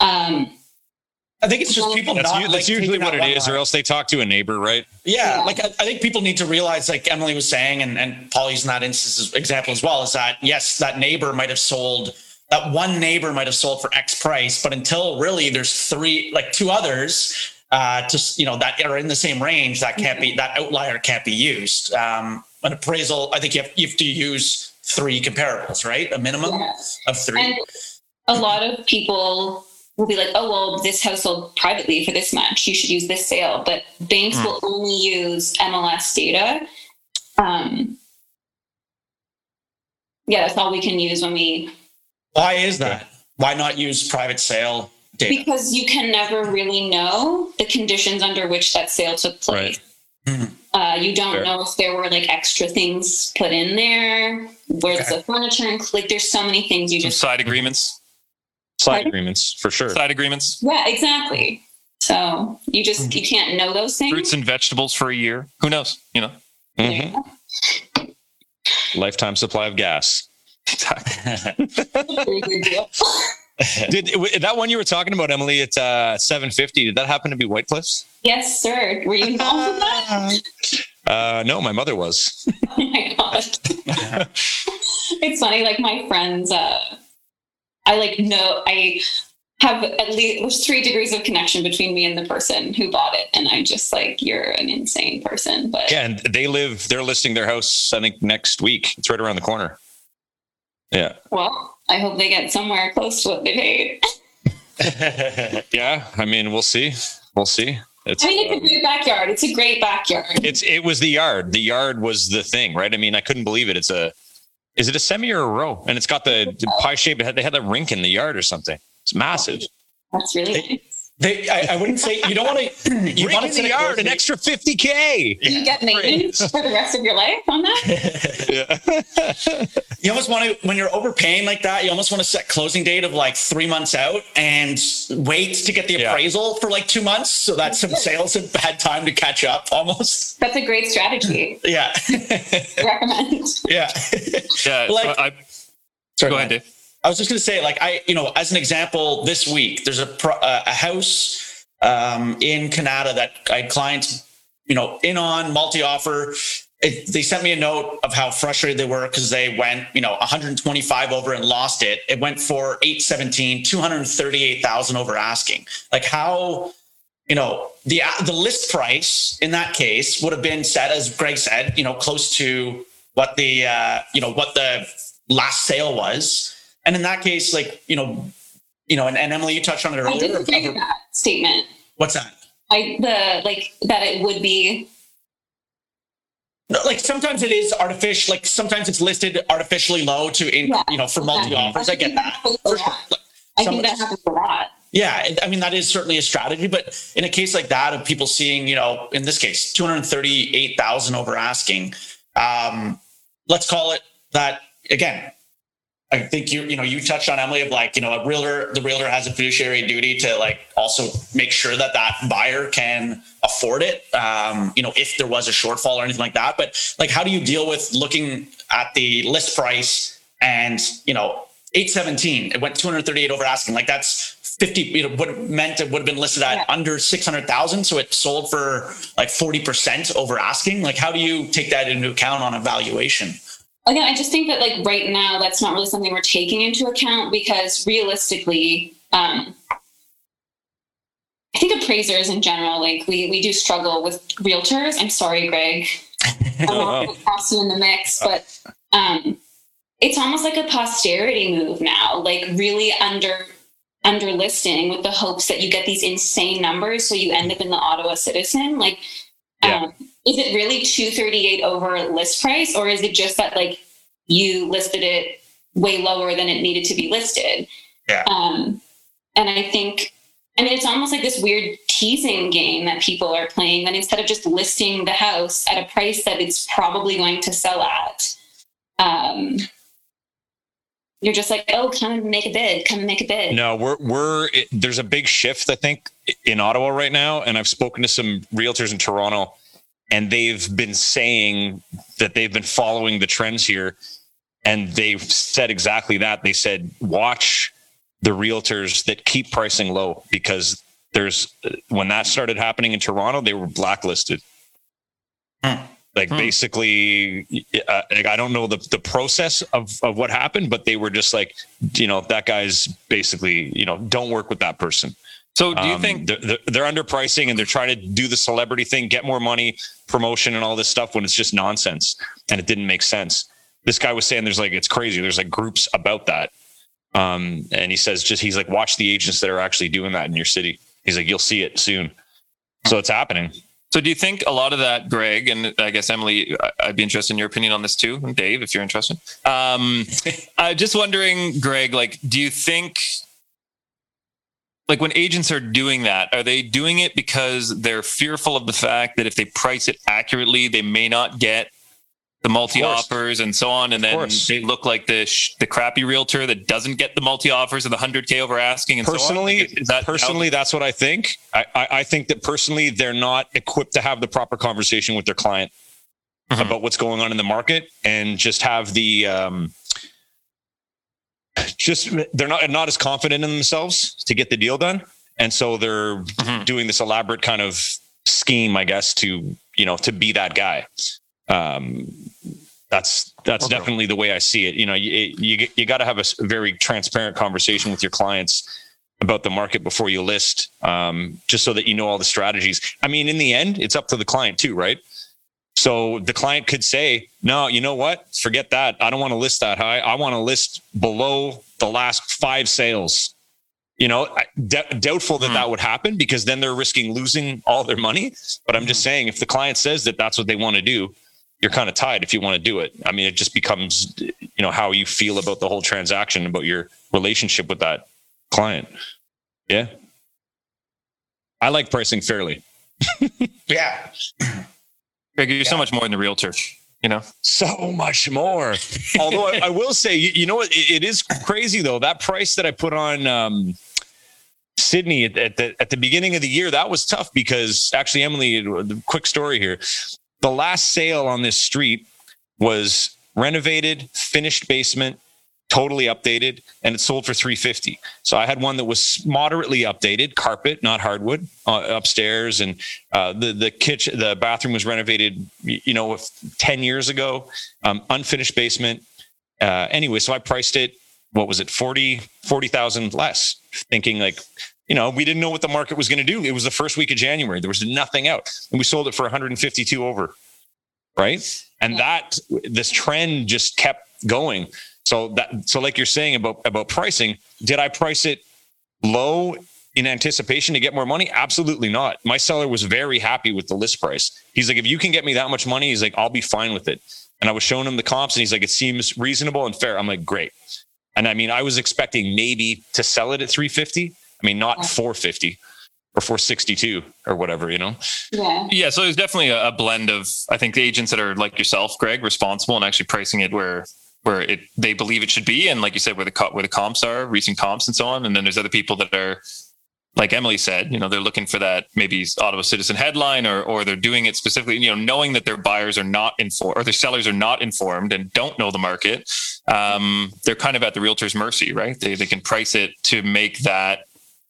Um, I think it's just people That's, not. u- like, usually what it is, it or else they talk to a neighbor, right? Yeah, Yeah. like I, I think people need to realize, like Emily was saying, and, and Paul using that instance example as well, is that yes, that neighbor might have sold that one neighbor might have sold for X price, but until really there's three, like two others, uh, just you know that are in the same range, that can't be that outlier can't be used. Um, an appraisal, I think you have you have to use three comparables, right? A minimum yes. of three. And a lot of people will be like, oh, well, this house sold privately for this much. You should use this sale. But banks Hmm. will only use MLS data. Um, yeah, that's all we can use when we, Why is that? Why not use private sale data? because you can never really know the conditions under which that sale took place. Mhm. Uh, you don't Fair. know if there were like extra things put in there. Where's Okay. the furniture? inc- Like, there's so many things you Some just side agreements, Side Pardon? agreements for sure. side agreements, Yeah, exactly. So you just you can't know those things. fruits and vegetables for a year. Who knows? You know, Mhm. Lifetime supply of gas. Exactly. Good (laughs) deal. Did that one you were talking about, Emily? It's uh, seven fifty. Did that happen to be White Cliffs? Yes, sir. Were you involved in that? (laughs) Uh, no, my mother was. (laughs) oh my god. it's funny. Like my friends, uh, I like know I have at least three degrees of connection between me and the person who bought it, and I'm just like, you're an insane person. But Yeah, and they live. They're listing their house. I think next week. It's right around the corner. Yeah. well, I hope they get somewhere close to what they paid. (laughs) Yeah. I mean, we'll see. We'll see. It's. I mean, it's a great backyard. It's a great backyard. it's it was the yard. The yard was the thing, right? I mean, I couldn't believe it. It's a. Is it a semi or a row? And it's got the, the pie shape. Had, they had that rink in the yard or something. It's massive. That's really nice. They, I, I wouldn't say you don't want (clears throat) to. You want to the yard, an extra fifty k. You get maintenance (laughs) for the rest of your life on that. (laughs) Yeah. (laughs) you almost want to when you're overpaying like that. You almost want to set closing date of like three months out and wait to get the Yeah. appraisal for like two months, so that some sales have had time to catch up. Almost. That's a great strategy. Yeah. Recommend. yeah. Yeah. Like- I, Sorry, go ahead, Dave. I was just going to say, like, I, you know, as an example, this week there's a pro, uh, a house um, in Kanata that I had clients, you know, in on multi offer. They sent me a note of how frustrated they were because they went, you know, 125 over and lost it. It went for 817, 238,000 over asking. Like, how, you know, the the list price in that case would have been set, as Greg said, you know, close to what the, uh, you know, what the last sale was. And in that case, like, you know, you know, and, and Emily, you touched on it I earlier. disagree with that statement. What's that? I the like that it would be like sometimes it is artificial. Like sometimes it's listed artificially low to, in, Yeah, you know, for multi offers. I get that. For sure. Like, I think that happens a lot. Yeah, I mean that is certainly a strategy, but in a case like that of people seeing, you know, in this case, two hundred thirty-eight thousand over asking, um, let's call it that again. I think you, you know, you touched on Emily of like, you know, a realtor, the realtor has a fiduciary duty to like also make sure that that buyer can afford it. Um, you know, if there was a shortfall or anything like that. But like, how do you deal with looking at the list price and you know, eight seventeen, it went two hundred thirty-eight over asking. Like that's 50 you know what meant it would have been listed at Yeah. under 600,000 so it sold for like 40% over asking like how do you take that into account on a valuation Again, I just think that like right now that's not really something we're taking into account because realistically, um I think appraisers in general, like we we do struggle with realtors. I'm sorry, Greg. I'm not toss you in the mix, but um, it's almost like a posterity move now, like really under under listing with the hopes that you get these insane numbers, so you end up in the Ottawa Citizen. Like, Yeah. um, is it really two thirty eight over list price, or is it just that like you listed it way lower than it needed to be listed? Yeah. Um, and I think I mean, it's almost like this weird teasing game that people are playing. That instead of just listing the house at a price that it's probably going to sell at, um, you're just like, oh, come and make a bid. Come and make a bid. No, we're we're it, there's a big shift I think in Ottawa right now, and I've spoken to some realtors in Toronto, and they've been saying that they've been following the trends here, and they've said exactly that. They said watch the realtors that keep pricing low because there's when that started happening in Toronto, they were blacklisted. Hmm. Like Hmm. basically, uh, like, I don't know the, the process of, of what happened, but they were just like, you know, that guy's basically, you know, don't work with that person. So do you Um, think they're, they're, underpricing and they're trying to do the celebrity thing, get more money, promotion, and all this stuff when it's just nonsense and it didn't make sense? This guy was saying there's like it's crazy. There's like groups about that, um, and he says just he's like watch the agents that are actually doing that in your city. He's like you'll see it soon. So it's happening. So do you think a lot of that, Greg, and I guess Emily, I'd be interested in your opinion on this too, and Dave, if you're interested. Um, (laughs) I'm just wondering, Greg, like, do you think, like, when agents are doing that, are they doing it because they're fearful of the fact that if they price it accurately, they may not get the multi offers and so on, and then they look like the sh- the crappy realtor that doesn't get the multi offers and the hundred k over asking and personally, so on? Like, is that personally, that's what I think. I, I, I think that personally, they're not equipped to have the proper conversation with their client Mhm. about what's going on in the market and just have the um, just they're not not as confident in themselves to get the deal done, and so they're mm-hmm. doing this elaborate kind of scheme, I guess, to you know to be that guy. Um, that's that's okay. definitely the way I see it. You know, you you, you got to have a very transparent conversation with your clients about the market before you list, um, just so that you know all the strategies. I mean, in the end, it's up to the client too, right? So the client could say, no, you know what? Forget that. I don't want to list that high. I want to list below the last five sales. You know, d- doubtful that hmm. that would happen because then they're risking losing all their money. But I'm just hmm. saying, if the client says that that's what they want to do, you're kind of tied if you want to do it. I mean, it just becomes, you know, how you feel about the whole transaction, about your relationship with that client. Yeah. I like pricing fairly. (laughs) yeah. (clears throat) Greg, you're yeah. so much more than the realtor, you know? So much more. Although I, I, will say, you, you know what? It, it is crazy though. That price that I put on, um, Sydney at, at, the at the beginning of the year, that was tough because actually, Emily, the quick story here. The last sale on this street was renovated, finished basement, totally updated and it sold for 350 so i had one that was moderately updated carpet not hardwood uh, upstairs and uh, the the kitchen the bathroom was renovated you know 10 years ago. Um, unfinished basement. Uh, anyway so i priced it what was it 40 40000 less thinking like you know we didn't know what the market was going to do. It was the first week of january. There was nothing out. And we sold it for 152 over right? And that this trend just kept going so that so like you're saying about about pricing, did I price it low in anticipation to get more money? Absolutely not. My seller was very happy with the list price. He's like, if you can get me that much money, he's like, I'll be fine with it. And I was showing him the comps, and he's like, it seems reasonable and fair. I'm like, great. And I mean, I was expecting maybe to sell it at 350. I mean, not 450 or 462 or whatever, you know? Yeah. Yeah. So there's definitely a, a blend of, I think, the agents that are like yourself, Greg, responsible and actually pricing it where where it they believe it should be, and like you said, where the where the comps are, recent comps, and so on. And then there's other people that are, like Emily said, you know, they're looking for that maybe Ottawa Citizen headline, or or they're doing it specifically, you know, knowing that their buyers are not informed or their sellers are not informed and don't know the market. Um, they're kind of at the realtor's mercy, right? They they can price it to make that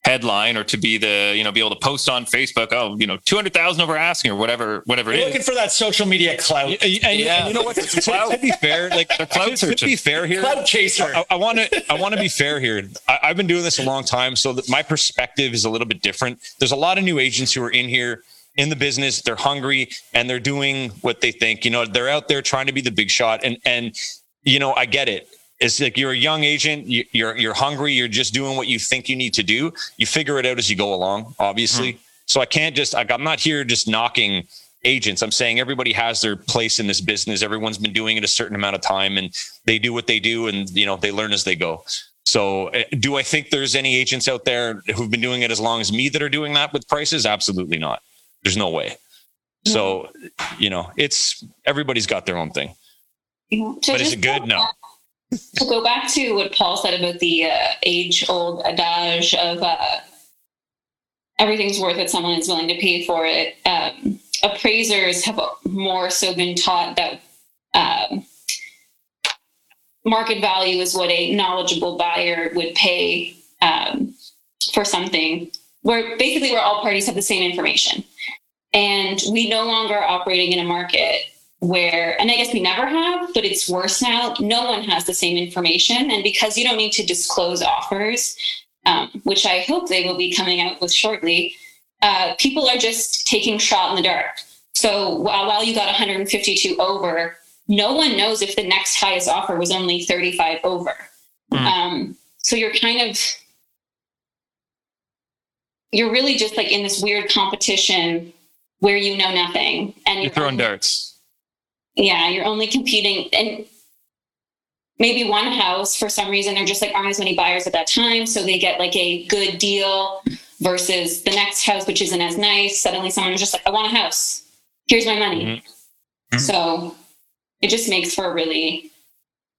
headline or to be the you know be able to post on Facebook oh you know 200,000 over asking or whatever whatever You're it looking is. for that social media clout. And, and, yeah. you know what? To, to, be fair like (laughs) the clout to, to be fair here clout chaser. I want to I want to be fair here. I, have been doing this a long time so that my perspective is a little bit different. There's a lot of new agents who are in here in the business. They're hungry and they're doing what they think. You know they're out there trying to be the big shot. And and you know I get it it's like you're a young agent you're you're hungry you're just doing what you think you need to do. You figure it out as you go along obviously. Mm-hmm. so i can't just like, i'm not here just knocking agents. I'm saying everybody has their place in this business. Everyone's been doing it a certain amount of time and they do what they do and you know they learn as they go. So eh, do i think there's any agents out there who've been doing it as long as me that are doing that with prices? Absolutely not. There's no way. So you know it's everybody's got their own thing. But is it good? no to go back to what Paul said about the uh, age old adage of uh, everything's worth it, someone is willing to pay for it, um, appraisers have more so been taught that um, market value is what a knowledgeable buyer would pay um, for something where basically where all parties have the same information. And we no longer are operating in a market where, and I guess we never have, but it's worse now. No one has the same information. And because you don't need to disclose offers, um, which I hope they will be coming out with shortly, uh, people are just taking shot in the dark. So while, while you got 152 over, no one knows if the next highest offer was only 35 over. Mm. Um, so you're kind of, you're really just like in this weird competition where you know nothing and you're throwing darts yeah, you're only competing and maybe one house for some reason there just like aren't as many buyers at that time. So they get like a good deal versus the next house, which isn't as nice. Suddenly someone's just like, I want a house. Here's my money. Mm-hmm. So it just makes for a really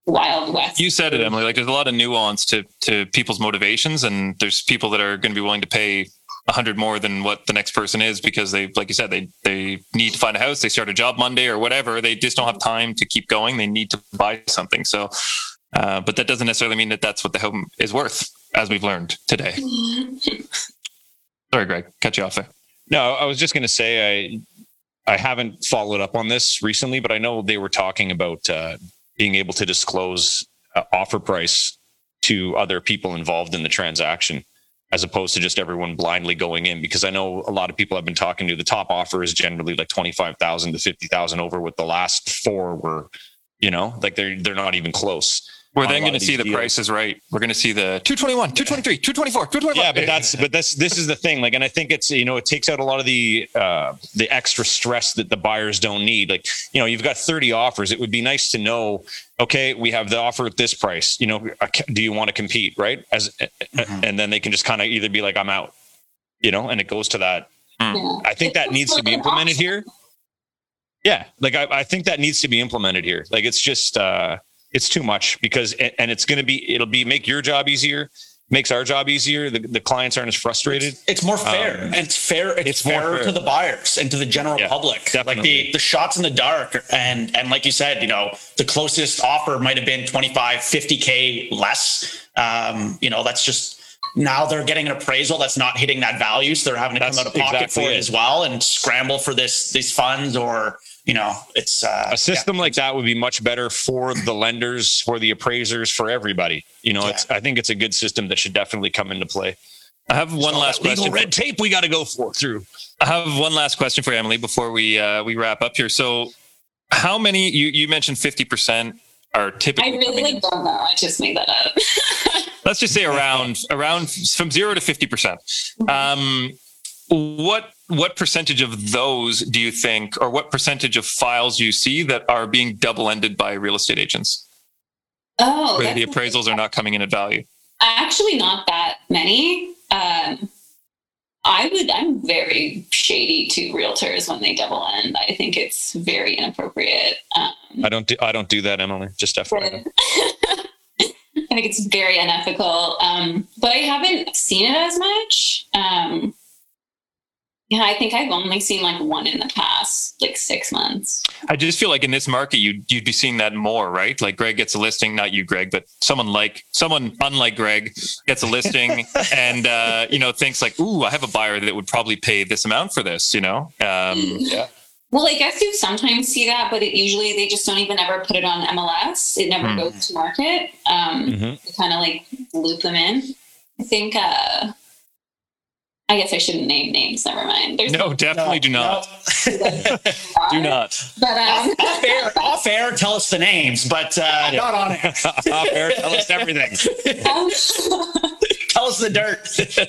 wild west. You said it, Emily. Like there's a lot of nuance to to people's motivations, and there's people that are going to be willing to pay a hundred more than what the next person is because they, like you said, they they need to find a house. They start a job Monday or whatever. They just don't have time to keep going. They need to buy something. So Uh, but that doesn't necessarily mean that that's what the home is worth, as we've learned today. (laughs) Sorry, Greg, cut you off there. No, I was just going to say I I haven't followed up on this recently, but I know they were talking about uh, being able to disclose uh, offer price to other people involved in the transaction as opposed to just everyone blindly going in because I know a lot of people I've been talking to the top offer is generally like 25,000 to 50,000 over with the last four were you know like they're they're not even close We're then going to see the deals. prices right. We're going to see the 221, 223, 224, 225. yeah but that's but this this is the thing like and i think it's you know it takes out a lot of the uh the extra stress that the buyers don't need like you know you've got 30 offers it would be nice to know okay we have the offer at this price you know uh, do you want to compete right as Mhm. and then they can just kind of either be like i'm out you know and it goes to that Yeah. i think that needs to be implemented option. here yeah like I, I think that needs to be implemented here like it's just uh it's too much because and it's going to be it'll be make your job easier makes our job easier the, the clients aren't as frustrated It's more fair. Um, and it's fair. It's, it's more fair. to the buyers and to the general Yeah, public. Like the, the shots in the dark. And, and like you said, you know, the closest offer might have been 25, 50K less. Um, you know, that's just now they're getting an appraisal that's not hitting that value. So they're having to That's come out of pocket exactly for it, it. as well and scramble for this, these funds or, you know, it's uh, a system like that would be much better for the lenders for the appraisers for everybody you know it's i think it's a good system that should definitely come into play I have one All last that legal question. red tape we got to go for through I have one last question for you, Emily before we uh, we wrap up here. So, how many you you mentioned fifty percent are typical, I really like don't know. I just made that up. (laughs) let's just say around around from zero to fifty percent. Um, what what percentage of those do you think, or what percentage of files you see that are being double ended by real estate agents, oh, where the appraisals are not coming in at value? actually not that many. Um, I would. I'm very shady to realtors when they double end. I think it's very inappropriate. Um, i don't do i don't do that emily just (laughs) FYI. I think it's very unethical. Um, but I haven't seen it as much. Um, yeah, I think I've only seen like one in the past like six months. I just feel like in this market, you'd you'd be seeing that more, right? Like Greg gets a listing, not you, Greg, but someone like someone unlike Greg gets a listing (laughs) and uh, you know thinks like, "Ooh, I have a buyer that would probably pay this amount for this," you know. Um, yeah Well, I guess you sometimes see that, but it usually they just don't even ever put it on MLS. It never Hmm. goes to market. Um, Mhm. Kind of like loop them in. I think. Uh, I guess I shouldn't name names. Never mind. There's no, definitely do not. (laughs) Do not. But um, off air, off air, tell us the names, but uh, not on air. (laughs) Off air, tell us everything (laughs) tell us the dirt.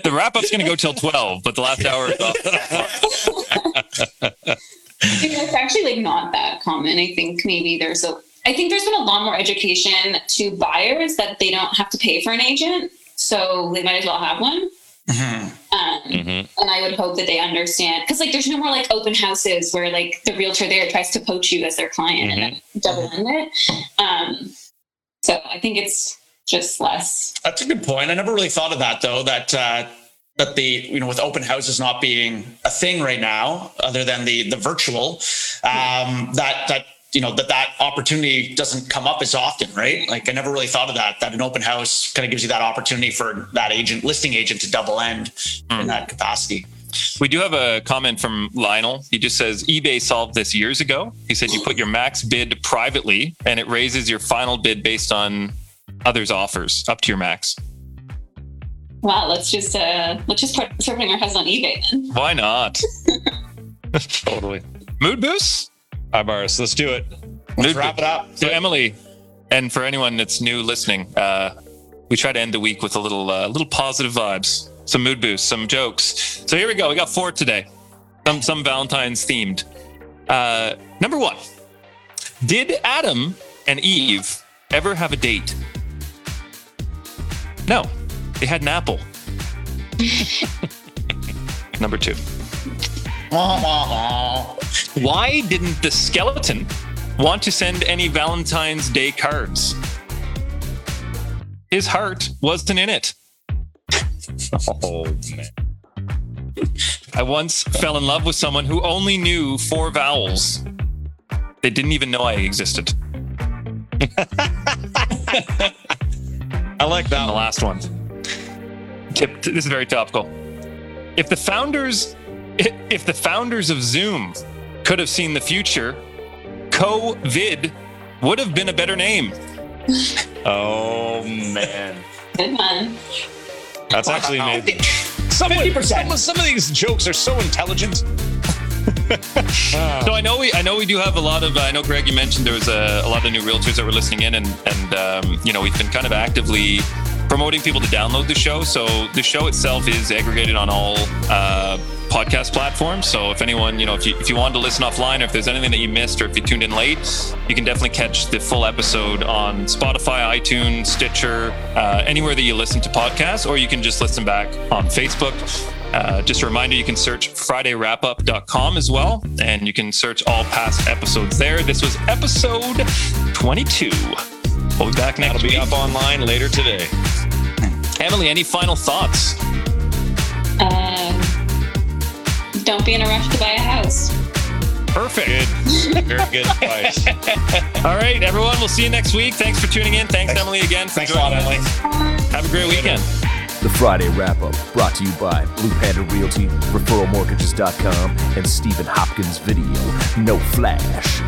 The wrap up's going to go till twelve, but the last hour is off. it's actually like not that common. I think maybe there's a. I think there's been a lot more education to buyers that they don't have to pay for an agent, so they might as well have one. Um, Mhm. and I would hope that they understand because like there's no more like open houses where like the realtor there tries to poach you as their client and then double end it. Um, so I think it's just less. That's a good point. I never really thought of that though. That uh, that the you know with open houses not being a thing right now, other than the the virtual, um, that that you know that that opportunity doesn't come up as often, right? Like I never really thought of that. That an open house kind of gives you that opportunity for that agent, listing agent, to double end in that capacity. We do have a comment from Lionel. He just says eBay solved this years ago. He said you put your max bid privately and it raises your final bid based on others' offers up to your max. Wow, let's just uh, let's just put start putting our heads on eBay then. Why not? (laughs) (laughs) totally Mood boost? Hi Boris let's do it Let's wrap it up. So Emily, and for anyone that's new listening, uh, we try to end the week with a little, uh, little positive vibes, some mood boosts, some jokes. So here we go. We got four today. Some, some Valentine's themed. Uh, number one, did Adam and Eve ever have a date? No, they had an apple. (laughs) number two. Why didn't the skeleton want to send any Valentine's Day cards? His heart wasn't in it. oh man I once fell in love with someone who only knew four vowels. They didn't even know I existed. I like that. And the last one. Tip. This is very topical. If the founders, if the founders of Zoom could have seen the future, COVID would have been a better name. (laughs) Oh man, Good one. that's actually Wow. amazing. Some, 50%. some, some of these jokes are so intelligent. (laughs) So I know we, I know we do have a lot of. I know Greg, you mentioned there was a, a lot of new realtors that were listening in, and and um, you know we've been kind of actively promoting people to download the show. So the show itself is aggregated on all uh, podcast platforms. So if anyone, you know, if you if you wanted to listen offline, or if there's anything that you missed, or if you tuned in late, you can definitely catch the full episode on Spotify, iTunes, Stitcher, uh, anywhere that you listen to podcasts, or you can just listen back on Facebook. Uh, just a reminder, you can search FridayWrapUp.com as well, and you can search all past episodes there. This was episode 22. We'll be back next That'll be week. up online later today. Emily, any final thoughts? Um, don't be in a rush to buy a house. Perfect. Good, very good advice. (laughs) All right, everyone. We'll see you next week. Thanks for tuning in. Thanks, Emily, again. For Thanks a lot, joining. Emily. Have a great weekend. The Friday Wrap Up, brought to you by Blue Panda Realty, ReferralMortgages.com, and Stephen Hopkins Video. No flash,